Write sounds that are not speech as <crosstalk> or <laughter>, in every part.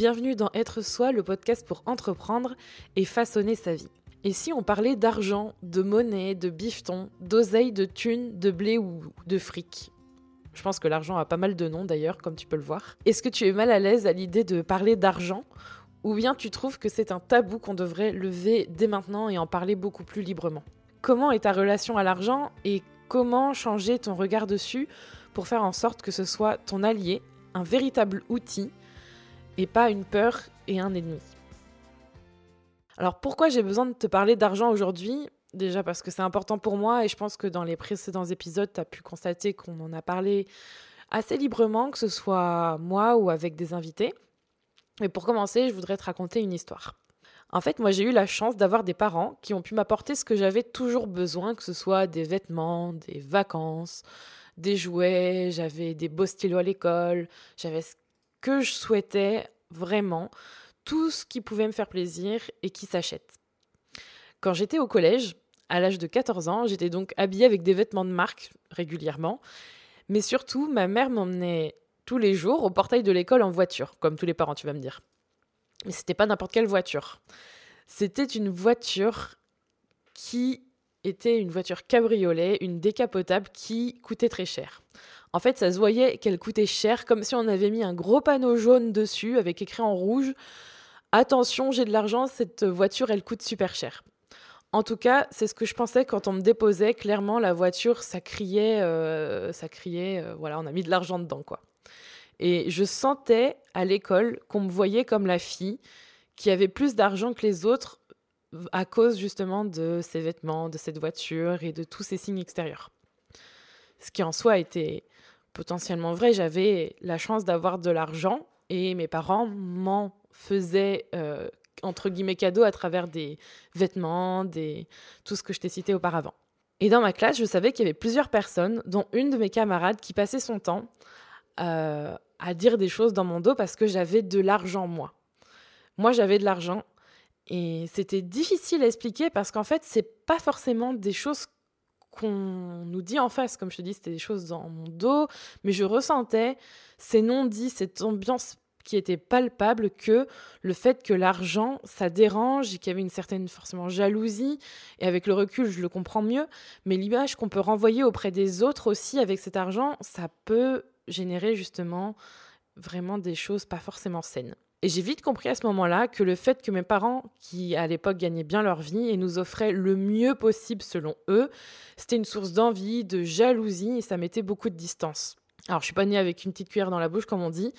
Bienvenue dans Être Soi, le podcast pour entreprendre et façonner sa vie. Et si on parlait d'argent, de monnaie, de bifton, d'oseille, de thunes, de blé ou de fric Je pense que l'argent a pas mal de noms d'ailleurs, comme tu peux le voir. Est-ce que tu es mal à l'aise à l'idée de parler d'argent ou bien tu trouves que c'est un tabou qu'on devrait lever dès maintenant et en parler beaucoup plus librement? Comment est ta relation à l'argent et comment changer ton regard dessus pour faire en sorte que ce soit ton allié, un véritable outil et pas une peur et un ennemi. Alors pourquoi j'ai besoin de te parler d'argent aujourd'hui? Déjà parce que c'est important pour moi et je pense que dans les précédents épisodes, tu as pu constater qu'on en a parlé assez librement, que ce soit moi ou avec des invités. Mais pour commencer, je voudrais te raconter une histoire. En fait, moi j'ai eu la chance d'avoir des parents qui ont pu m'apporter ce que j'avais toujours besoin, que ce soit des vêtements, des vacances, des jouets, j'avais des beaux stylos à l'école, j'avais ce que je souhaitais vraiment, tout ce qui pouvait me faire plaisir et qui s'achète. Quand j'étais au collège, à l'âge de 14 ans, j'étais donc habillée avec des vêtements de marque régulièrement, mais surtout ma mère m'emmenait tous les jours au portail de l'école en voiture, comme tous les parents, tu vas me dire. Mais c'était pas n'importe quelle voiture. C'était une voiture qui était une voiture cabriolet, une décapotable qui coûtait très cher. En fait, ça se voyait qu'elle coûtait cher, comme si on avait mis un gros panneau jaune dessus avec écrit en rouge Attention, j'ai de l'argent, cette voiture, elle coûte super cher. En tout cas, c'est ce que je pensais quand on me déposait. Clairement, la voiture, ça criait, euh, ça criait, euh, voilà, on a mis de l'argent dedans, quoi. Et je sentais à l'école qu'on me voyait comme la fille qui avait plus d'argent que les autres à cause justement de ses vêtements, de cette voiture et de tous ces signes extérieurs. Ce qui en soi était potentiellement vrai. J'avais la chance d'avoir de l'argent et mes parents m'en faisaient euh, entre guillemets cadeau à travers des vêtements, des... tout ce que je t'ai cité auparavant. Et dans ma classe, je savais qu'il y avait plusieurs personnes, dont une de mes camarades qui passait son temps euh, à dire des choses dans mon dos parce que j'avais de l'argent, moi. Moi, j'avais de l'argent et c'était difficile à expliquer parce qu'en fait, c'est pas forcément des choses qu'on nous dit en face. Comme je te dis, c'était des choses dans mon dos, mais je ressentais ces non-dits, cette ambiance qui était palpable que le fait que l'argent, ça dérange et qu'il y avait une certaine forcément jalousie. Et avec le recul, je le comprends mieux. Mais l'image qu'on peut renvoyer auprès des autres aussi avec cet argent, ça peut générer justement vraiment des choses pas forcément saines. Et j'ai vite compris à ce moment-là que le fait que mes parents, qui à l'époque gagnaient bien leur vie et nous offraient le mieux possible selon eux, c'était une source d'envie, de jalousie et ça mettait beaucoup de distance. Alors, je suis pas née avec une petite cuillère dans la bouche, comme on dit,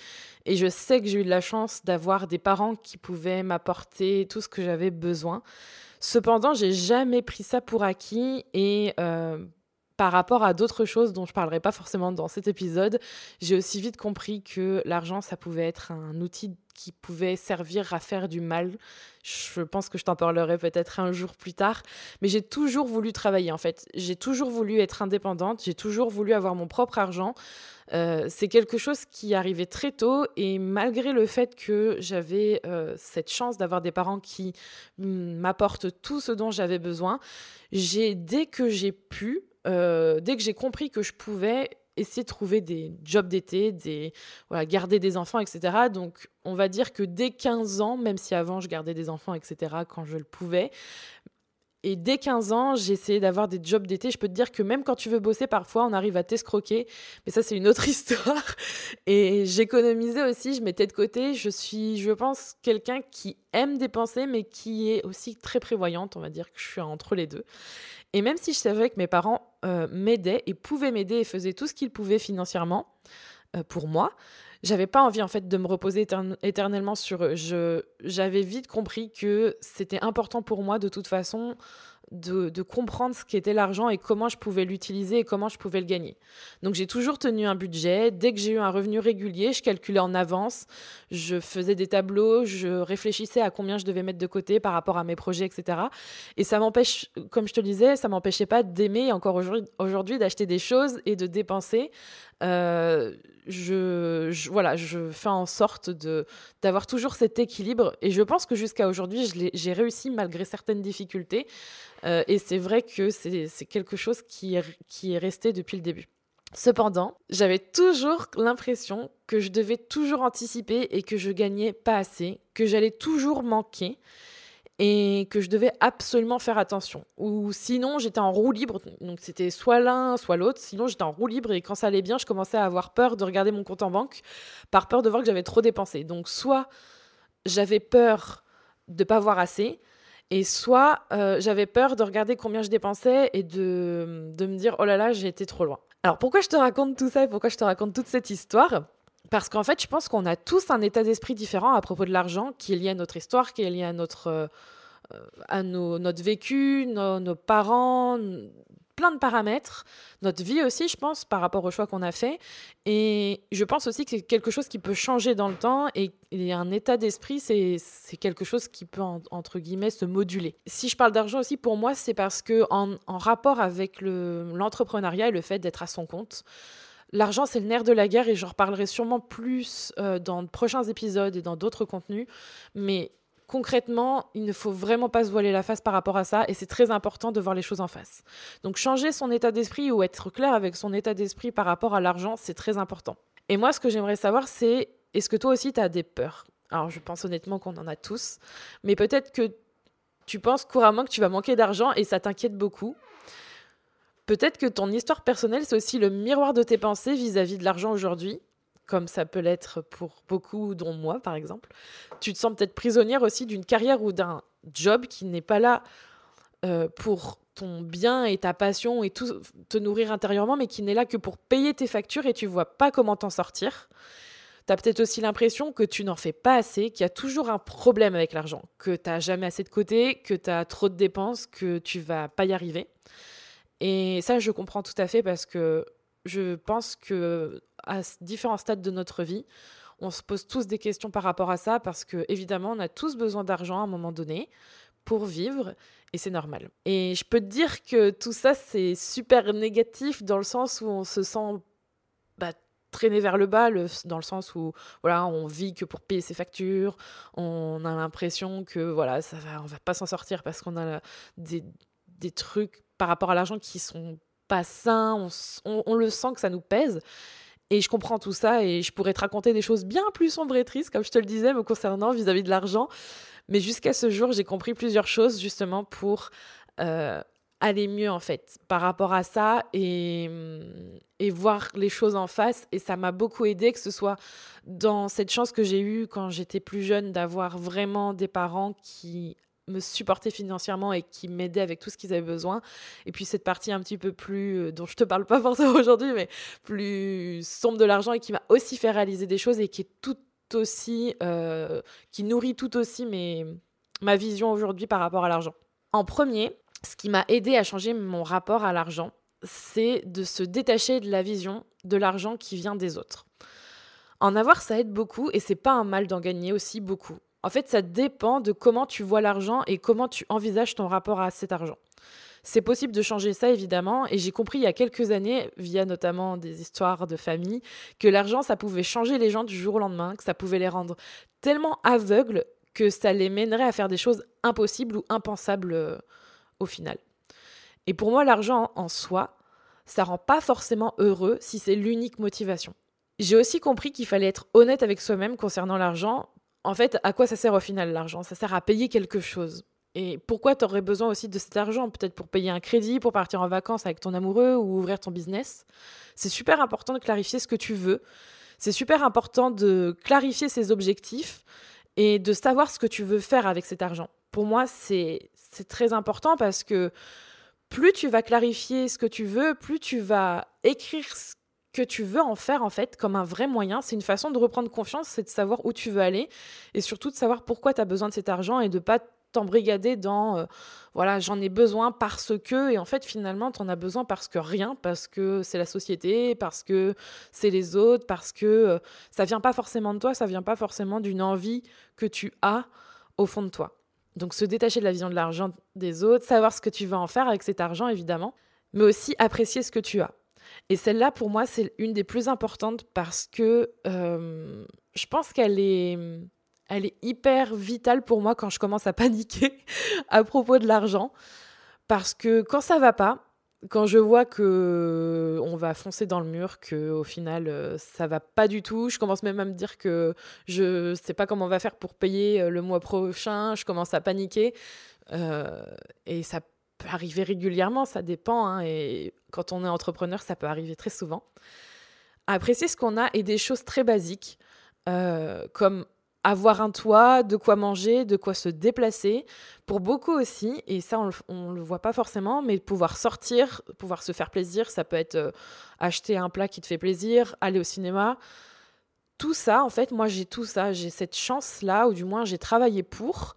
et je sais que j'ai eu de la chance d'avoir des parents qui pouvaient m'apporter tout ce que j'avais besoin. Cependant, j'ai jamais pris ça pour acquis et euh, par rapport à d'autres choses dont je parlerai pas forcément dans cet épisode, j'ai aussi vite compris que l'argent, ça pouvait être un outil qui pouvait servir à faire du mal. Je pense que je t'en parlerai peut-être un jour plus tard, mais j'ai toujours voulu travailler en fait. J'ai toujours voulu être indépendante, j'ai toujours voulu avoir mon propre argent. Euh, c'est quelque chose qui arrivait très tôt et malgré le fait que j'avais euh, cette chance d'avoir des parents qui m'apportent tout ce dont j'avais besoin, j'ai dès que j'ai pu, euh, dès que j'ai compris que je pouvais essayer de trouver des jobs d'été, des garder des enfants, etc. Donc, on va dire que dès 15 ans, même si avant je gardais des enfants, etc., quand je le pouvais, et dès 15 ans, j'ai essayé d'avoir des jobs d'été. Je peux te dire que même quand tu veux bosser, parfois, on arrive à t'escroquer. Mais ça, c'est une autre <laughs> histoire. Et j'économisais aussi, je mettais de côté. Je suis, je pense, quelqu'un qui aime dépenser, mais qui est aussi très prévoyante. On va dire que je suis entre les deux. Et même si je savais que mes parents euh, m'aidaient et pouvaient m'aider et faisaient tout ce qu'ils pouvaient financièrement euh, pour moi, j'avais pas envie en fait de me reposer éternellement sur eux. Je, j'avais vite compris que c'était important pour moi de toute façon de, comprendre ce qu'était l'argent et comment je pouvais l'utiliser et comment je pouvais le gagner. Donc j'ai toujours tenu un budget. Dès que j'ai eu un revenu régulier, je calculais en avance, je faisais des tableaux, je réfléchissais à combien je devais mettre de côté par rapport à mes projets, etc. Et ça m'empêche, comme je te le disais, ça m'empêchait pas d'aimer encore aujourd'hui d'acheter des choses et de dépenser. Euh, je, voilà, je fais en sorte de d'avoir toujours cet équilibre et je pense que jusqu'à aujourd'hui, j'ai réussi malgré certaines difficultés. Euh, et c'est vrai que c'est quelque chose qui est, qui est resté depuis le début. Cependant, j'avais toujours l'impression que je devais toujours anticiper et que je gagnais pas assez, que j'allais toujours manquer et que je devais absolument faire attention. Ou sinon, j'étais en roue libre, donc c'était soit l'un, soit l'autre. Sinon, j'étais en roue libre et quand ça allait bien, je commençais à avoir peur de regarder mon compte en banque par peur de voir que j'avais trop dépensé. Donc, soit j'avais peur de pas voir assez, et soit euh, j'avais peur de regarder combien je dépensais et de, de me dire oh là là, j'ai été trop loin. Alors pourquoi je te raconte tout ça et pourquoi je te raconte toute cette histoire? Parce qu'en fait, je pense qu'on a tous un état d'esprit différent à propos de l'argent qui est lié à notre histoire, qui est lié à notre, euh, à notre vécu, nos, parents, plein de paramètres, notre vie aussi, je pense, par rapport au choix qu'on a fait. Et je pense aussi que c'est quelque chose qui peut changer dans le temps et, un état d'esprit, c'est quelque chose qui peut, entre guillemets, se moduler. Si je parle d'argent aussi, pour moi, c'est parce que en, rapport avec l'entrepreneuriat et le fait d'être à son compte, L'argent, c'est le nerf de la guerre et j'en reparlerai sûrement plus euh, dans de prochains épisodes et dans d'autres contenus. Mais concrètement, il ne faut vraiment pas se voiler la face par rapport à ça et c'est très important de voir les choses en face. Donc changer son état d'esprit ou être clair avec son état d'esprit par rapport à l'argent, c'est très important. Et moi, ce que j'aimerais savoir, c'est est-ce que toi aussi, tu as des peurs? Alors, je pense honnêtement qu'on en a tous, mais peut-être que tu penses couramment que tu vas manquer d'argent et ça t'inquiète beaucoup. Peut-être que ton histoire personnelle, c'est aussi le miroir de tes pensées vis-à-vis de l'argent aujourd'hui comme ça peut l'être pour beaucoup, dont moi par exemple, tu te sens peut-être prisonnière aussi d'une carrière ou d'un job qui n'est pas là euh, pour ton bien et ta passion et tout te nourrir intérieurement, mais qui n'est là que pour payer tes factures et tu vois pas comment t'en sortir. Tu as peut-être aussi l'impression que tu n'en fais pas assez, qu'il y a toujours un problème avec l'argent, que tu n'as jamais assez de côté, que tu as trop de dépenses, que tu vas pas y arriver. Et ça, je comprends tout à fait parce que je pense que à différents stades de notre vie, on se pose tous des questions par rapport à ça parce que évidemment, on a tous besoin d'argent à un moment donné pour vivre et c'est normal. Et je peux te dire que tout ça c'est super négatif dans le sens où on se sent bah, traîné vers le bas, dans le sens où voilà, on vit que pour payer ses factures, on a l'impression que voilà, ça va, on va pas s'en sortir parce qu'on a des, des trucs par rapport à l'argent qui sont pas sains, on, le sent que ça nous pèse. Et je comprends tout ça et je pourrais te raconter des choses bien plus sombres et tristes, comme je te le disais, me concernant vis-à-vis de l'argent. Mais jusqu'à ce jour, j'ai compris plusieurs choses justement pour euh, aller mieux en fait par rapport à ça et, et voir les choses en face. Et ça m'a beaucoup aidé, que ce soit dans cette chance que j'ai eue quand j'étais plus jeune d'avoir vraiment des parents qui me supporter financièrement et qui m'aidaient avec tout ce qu'ils avaient besoin. Et puis cette partie un petit peu plus, euh, dont je te parle pas <laughs> forcément aujourd'hui, mais plus sombre de l'argent et qui m'a aussi fait réaliser des choses et qui est tout aussi, euh, qui nourrit tout aussi ma vision aujourd'hui par rapport à l'argent. En premier, ce qui m'a aidé à changer mon rapport à l'argent, c'est de se détacher de la vision de l'argent qui vient des autres. En avoir, ça aide beaucoup et c'est pas un mal d'en gagner aussi beaucoup. En fait, ça dépend de comment tu vois l'argent et comment tu envisages ton rapport à cet argent. C'est possible de changer ça, évidemment, et j'ai compris il y a quelques années, via notamment des histoires de famille, que l'argent, ça pouvait changer les gens du jour au lendemain, que ça pouvait les rendre tellement aveugles que ça les mènerait à faire des choses impossibles ou impensables euh, au final. Et pour moi, l'argent en soi, ça rend pas forcément heureux si c'est l'unique motivation. J'ai aussi compris qu'il fallait être honnête avec soi-même concernant l'argent en fait, à quoi ça sert au final l'argent? Ça sert à payer quelque chose. Et pourquoi tu aurais besoin aussi de cet argent? Peut-être pour payer un crédit, pour partir en vacances avec ton amoureux ou ouvrir ton business. C'est super important de clarifier ce que tu veux. C'est super important de clarifier ses objectifs et de savoir ce que tu veux faire avec cet argent. Pour moi, c'est très important parce que plus tu vas clarifier ce que tu veux, plus tu vas écrire ce que tu veux en faire en fait comme un vrai moyen. C'est une façon de reprendre confiance, c'est de savoir où tu veux aller et surtout de savoir pourquoi tu as besoin de cet argent et de pas t'embrigader dans euh, voilà, j'en ai besoin parce que et en fait finalement tu en as besoin parce que rien parce que c'est la société, parce que c'est les autres, parce que euh, ça vient pas forcément de toi, ça vient pas forcément d'une envie que tu as au fond de toi. Donc se détacher de la vision de l'argent des autres, savoir ce que tu veux en faire avec cet argent évidemment, mais aussi apprécier ce que tu as. Et celle-là, pour moi, c'est une des plus importantes parce que euh, je pense qu'elle est, elle est hyper vitale pour moi quand je commence à paniquer <laughs> à propos de l'argent. Parce que quand ça va pas, quand je vois que on va foncer dans le mur, que au final euh, ça va pas du tout, je commence même à me dire que je sais pas comment on va faire pour payer euh, le mois prochain, je commence à paniquer. Euh, et ça arriver régulièrement, ça dépend. Hein, et quand on est entrepreneur, ça peut arriver très souvent. Apprécier ce qu'on a et des choses très basiques, comme avoir un toit, de quoi manger, de quoi se déplacer. Pour beaucoup aussi, et ça on ne le voit pas forcément, mais pouvoir sortir, pouvoir se faire plaisir, ça peut être euh, acheter un plat qui te fait plaisir, aller au cinéma. Tout ça, en fait, moi j'ai tout ça, j'ai cette chance-là, ou du moins j'ai travaillé pour.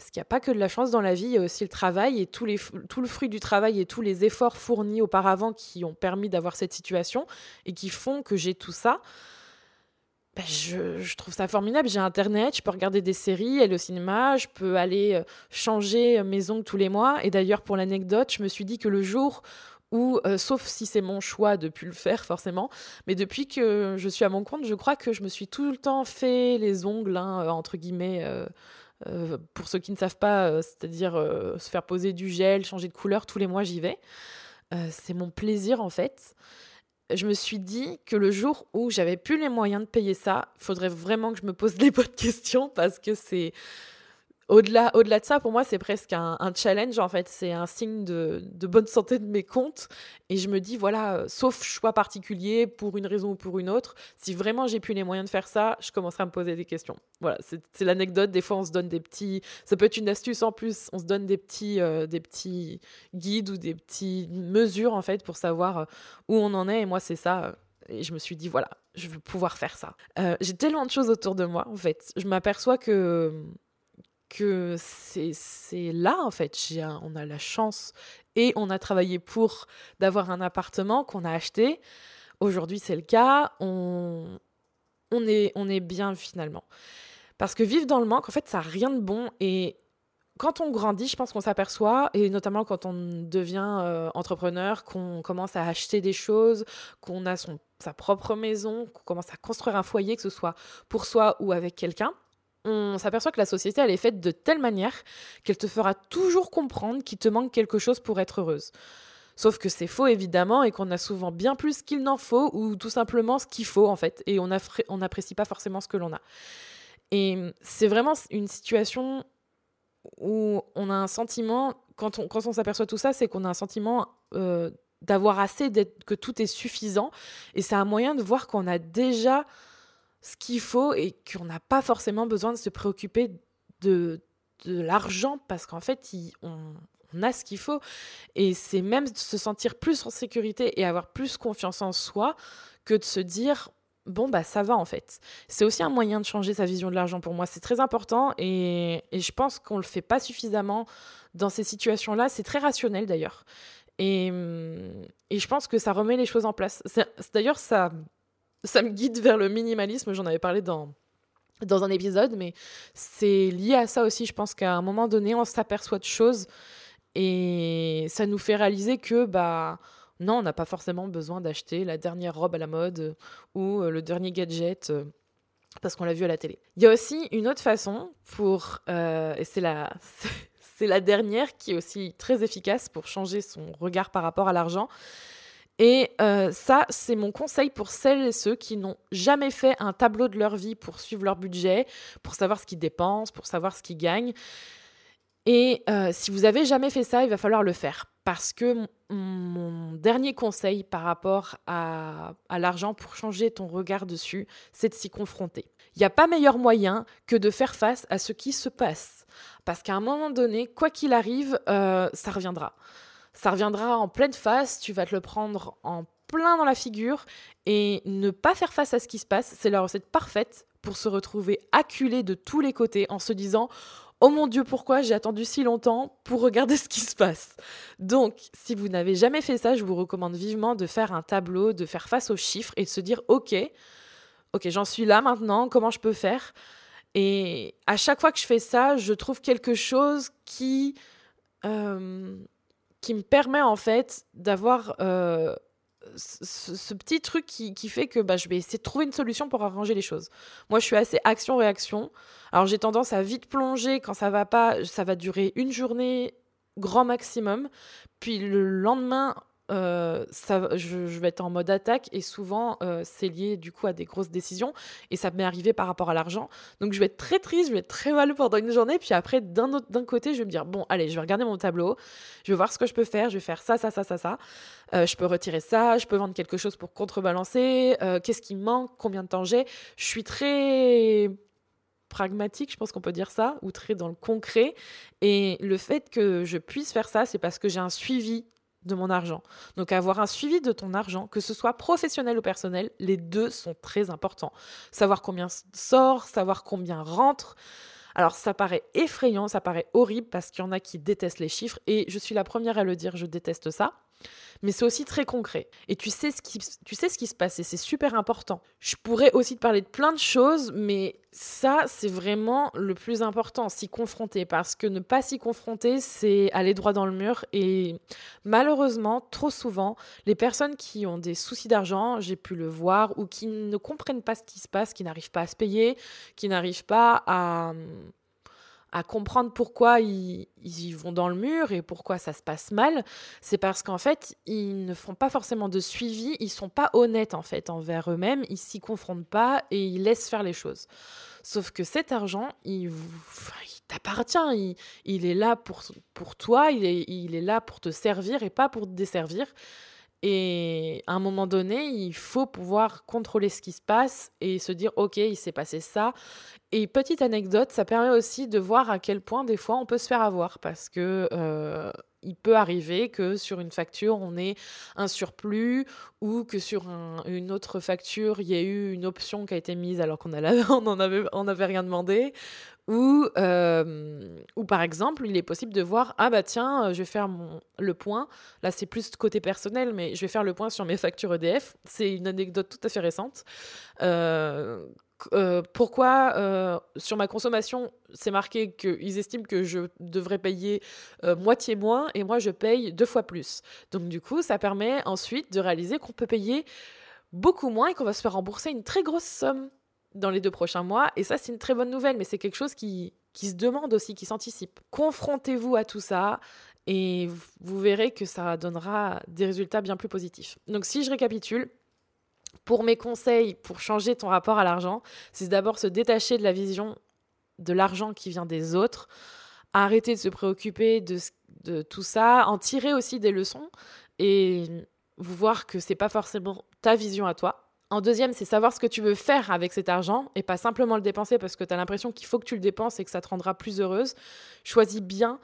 Parce qu'il n'y a pas que de la chance dans la vie, il y a aussi le travail et tout, le fruit du travail et tous les efforts fournis auparavant qui ont permis d'avoir cette situation et qui font que j'ai tout ça. Bah, je, trouve ça formidable. J'ai Internet, je peux regarder des séries, aller au cinéma, je peux aller euh, changer mes ongles tous les mois. Et d'ailleurs, pour l'anecdote, je me suis dit que le jour où, euh, sauf si c'est mon choix de plus le faire forcément, mais depuis que je suis à mon compte, je crois que je me suis tout le temps fait les ongles, hein, euh, entre guillemets. Pour ceux qui ne savent pas, c'est-à-dire se faire poser du gel, changer de couleur, tous les mois j'y vais. c'est mon plaisir en fait je me suis dit que le jour où j'avais plus les moyens de payer ça, faudrait vraiment que je me pose <laughs> les bonnes questions parce que c'est au-delà, au-delà de ça, pour moi, c'est presque un, challenge, en fait. C'est un signe de, bonne santé de mes comptes. Et je me dis, voilà, euh, sauf choix particulier, pour une raison ou pour une autre, si vraiment j'ai plus les moyens de faire ça, je commencerai à me poser des questions. Voilà, c'est, l'anecdote. Des fois, on se donne des petits... Ça peut être une astuce en plus. On se donne des petits, euh, des petits guides ou des petites mesures, en fait, pour savoir euh, où on en est. Et moi, c'est ça. Et je me suis dit, voilà, je veux pouvoir faire ça. j'ai tellement de choses autour de moi, en fait. Je m'aperçois que que c'est là, en fait, on a la chance et on a travaillé pour d'avoir un appartement qu'on a acheté. Aujourd'hui, c'est le cas. On, on, est, on est bien finalement. Parce que vivre dans le manque, en fait, ça n'a rien de bon. Et quand on grandit, je pense qu'on s'aperçoit, et notamment quand on devient euh, entrepreneur, qu'on commence à acheter des choses, qu'on a son, sa propre maison, qu'on commence à construire un foyer, que ce soit pour soi ou avec quelqu'un, on s'aperçoit que la société, elle est faite de telle manière qu'elle te fera toujours comprendre qu'il te manque quelque chose pour être heureuse. Sauf que c'est faux, évidemment, et qu'on a souvent bien plus qu'il n'en faut, ou tout simplement ce qu'il faut, en fait, et on n'apprécie pas forcément ce que l'on a. Et c'est vraiment une situation où on a un sentiment, quand on, s'aperçoit tout ça, c'est qu'on a un sentiment euh, d'avoir assez, que tout est suffisant, et c'est un moyen de voir qu'on a déjà ce qu'il faut et qu'on n'a pas forcément besoin de se préoccuper de, de l'argent parce qu'en fait, on, a ce qu'il faut. Et c'est même se sentir plus en sécurité et avoir plus confiance en soi que de se dire bon bah ça va en fait. C'est aussi un moyen de changer sa vision de l'argent pour moi, c'est très important et, et je pense qu'on le fait pas suffisamment dans ces situations-là, c'est très rationnel d'ailleurs. Et, et je pense que ça remet les choses en place. D'ailleurs ça ça me guide vers le minimalisme. J'en avais parlé dans, dans un épisode, mais c'est lié à ça aussi. Je pense qu'à un moment donné, on s'aperçoit de choses et ça nous fait réaliser que, bah, non, on n'a pas forcément besoin d'acheter la dernière robe à la mode ou euh, le dernier gadget euh, parce qu'on l'a vu à la télé. Il y a aussi une autre façon pour, euh, et c'est la, <laughs> c'est la dernière qui est aussi très efficace pour changer son regard par rapport à l'argent, et euh, ça, c'est mon conseil pour celles et ceux qui n'ont jamais fait un tableau de leur vie pour suivre leur budget, pour savoir ce qu'ils dépensent, pour savoir ce qu'ils gagnent. Et euh, si vous avez jamais fait ça, il va falloir le faire. Parce que mon dernier conseil par rapport à, l'argent pour changer ton regard dessus, c'est de s'y confronter. Il n'y a pas meilleur moyen que de faire face à ce qui se passe. Parce qu'à un moment donné, quoi qu'il arrive, euh, ça reviendra ça reviendra en pleine face, tu vas te le prendre en plein dans la figure et ne pas faire face à ce qui se passe, c'est la recette parfaite pour se retrouver acculé de tous les côtés en se disant Oh mon Dieu, pourquoi j'ai attendu si longtemps pour regarder ce qui se passe? Donc, si vous n'avez jamais fait ça, je vous recommande vivement de faire un tableau, de faire face aux chiffres et de se dire Ok, ok, j'en suis là maintenant, comment je peux faire? Et à chaque fois que je fais ça, je trouve quelque chose qui. Euh, qui me permet en fait d'avoir euh, ce, petit truc qui, qui fait que bah, je vais essayer de trouver une solution pour arranger les choses. Moi, je suis assez action-réaction. Alors, j'ai tendance à vite plonger quand ça va pas. Ça va durer une journée grand maximum. Puis le lendemain, euh, je, vais être en mode attaque et souvent euh, c'est lié du coup à des grosses décisions et ça m'est arrivé par rapport à l'argent. Donc je vais être très triste, je vais être très mal pendant une journée. Puis après, d'un côté, je vais me dire bon, allez, je vais regarder mon tableau, je vais voir ce que je peux faire, je vais faire ça, ça, ça, ça, ça. Euh, je peux retirer ça, je peux vendre quelque chose pour contrebalancer. Qu'est-ce qui me manque Combien de temps j'ai Je suis très pragmatique, je pense qu'on peut dire ça, ou très dans le concret. Et le fait que je puisse faire ça, c'est parce que j'ai un suivi de mon argent. Donc avoir un suivi de ton argent, que ce soit professionnel ou personnel, les deux sont très importants. Savoir combien sort, savoir combien rentre. Alors ça paraît effrayant, ça paraît horrible parce qu'il y en a qui détestent les chiffres et je suis la première à le dire, je déteste ça mais c'est aussi très concret. Et tu sais ce qui, tu sais ce qui se passe et c'est super important. Je pourrais aussi te parler de plein de choses, mais ça, c'est vraiment le plus important, s'y confronter. Parce que ne pas s'y confronter, c'est aller droit dans le mur. Et malheureusement, trop souvent, les personnes qui ont des soucis d'argent, j'ai pu le voir, ou qui ne comprennent pas ce qui se passe, qui n'arrivent pas à se payer, qui n'arrivent pas à à comprendre pourquoi ils, ils, vont dans le mur et pourquoi ça se passe mal, c'est parce qu'en fait, ils ne font pas forcément de suivi, ils sont pas honnêtes en fait envers eux-mêmes, ils s'y confrontent pas et ils laissent faire les choses. Sauf que cet argent, il, il t'appartient, il, il, est là pour, pour toi, il est, il est là pour te servir et pas pour te desservir. Et à un moment donné, il faut pouvoir contrôler ce qui se passe et se dire, OK, il s'est passé ça. Et petite anecdote, ça permet aussi de voir à quel point des fois on peut se faire avoir parce que euh, il peut arriver que sur une facture on ait un surplus ou que sur une autre facture il y ait eu une option qui a été mise alors qu'on <laughs> n'en avait, rien demandé euh, ou par exemple, il est possible de voir ah bah tiens, euh, je vais faire le point. Là, c'est plus côté personnel, mais je vais faire le point sur mes factures EDF. C'est une anecdote tout à fait récente. Euh, pourquoi sur ma consommation, c'est marqué qu'ils estiment que je devrais payer moitié moins et moi je paye deux fois plus. Donc du coup, ça permet ensuite de réaliser qu'on peut payer beaucoup moins et qu'on va se faire rembourser une très grosse somme dans les deux prochains mois. Et ça, c'est une très bonne nouvelle, mais c'est quelque chose qui, qui se demande aussi, qui s'anticipe. Confrontez-vous à tout ça et vous verrez que ça donnera des résultats bien plus positifs. Donc si je récapitule, pour mes conseils pour changer ton rapport à l'argent, c'est d'abord se détacher de la vision de l'argent qui vient des autres, arrêter de se préoccuper de, de tout ça, en tirer aussi des leçons et voir que c'est pas forcément ta vision à toi, en deuxième, c'est savoir ce que tu veux faire avec cet argent et pas simplement le dépenser parce que tu as l'impression qu'il faut que tu le dépenses et que ça te rendra plus heureuse. Choisis bien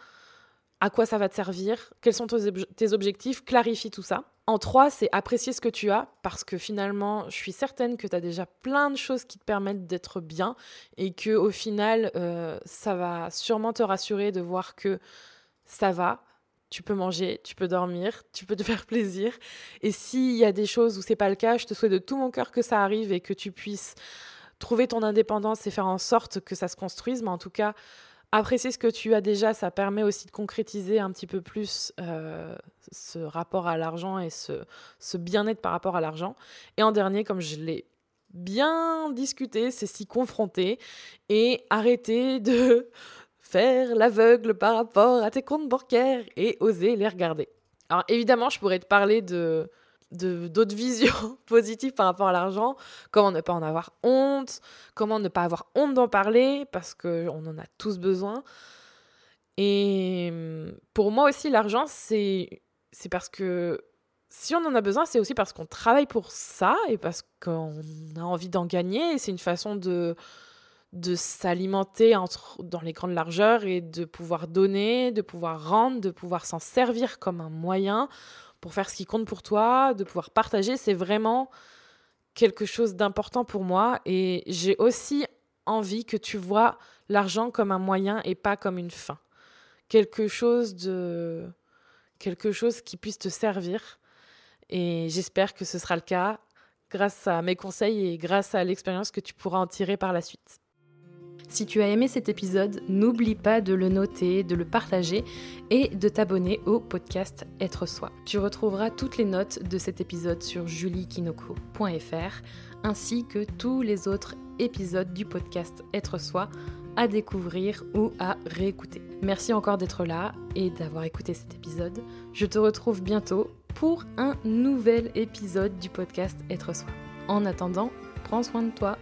à quoi ça va te servir, quels sont tes objectifs, clarifie tout ça. En trois, c'est apprécier ce que tu as parce que finalement, je suis certaine que tu as déjà plein de choses qui te permettent d'être bien et que au final, euh, ça va sûrement te rassurer de voir que ça va, tu peux manger, tu peux dormir, tu peux te faire <laughs> plaisir. Et s'il y a des choses où c'est pas le cas, je te souhaite de tout mon cœur que ça arrive et que tu puisses trouver ton indépendance et faire en sorte que ça se construise. Mais en tout cas, apprécier ce que tu as déjà, ça permet aussi de concrétiser un petit peu plus euh, ce rapport à l'argent et ce, ce bien-être par rapport à l'argent. Et en dernier, comme je l'ai bien discuté, c'est s'y confronter et arrêter de faire l'aveugle par rapport à tes comptes bancaires et oser les regarder. Alors évidemment, je pourrais te parler de d'autres <laughs> visions positives par rapport à l'argent, comment ne pas en avoir honte, comment ne pas avoir honte d'en parler, parce qu'on en a tous besoin. Et pour moi aussi, l'argent, c'est parce que si on en a besoin, c'est aussi parce qu'on travaille pour ça et parce qu'on a envie d'en gagner. C'est une façon de, de s'alimenter dans les grandes largeurs et de pouvoir donner, de pouvoir rendre, de pouvoir s'en servir comme un moyen pour faire ce qui compte pour toi, de pouvoir partager, c'est vraiment quelque chose d'important pour moi et j'ai aussi envie que tu vois l'argent comme un moyen et pas comme une fin. Quelque chose de quelque chose qui puisse te servir et j'espère que ce sera le cas grâce à mes conseils et grâce à l'expérience que tu pourras en tirer par la suite. Si tu as aimé cet épisode, n'oublie pas de le noter, de le partager et de t'abonner au podcast Être Soi. Tu retrouveras toutes les notes de cet épisode sur juliekinoko.fr ainsi que tous les autres épisodes du podcast Être Soi à découvrir ou à réécouter. Merci encore d'être là et d'avoir écouté cet épisode. Je te retrouve bientôt pour un nouvel épisode du podcast Être Soi. En attendant, prends soin de toi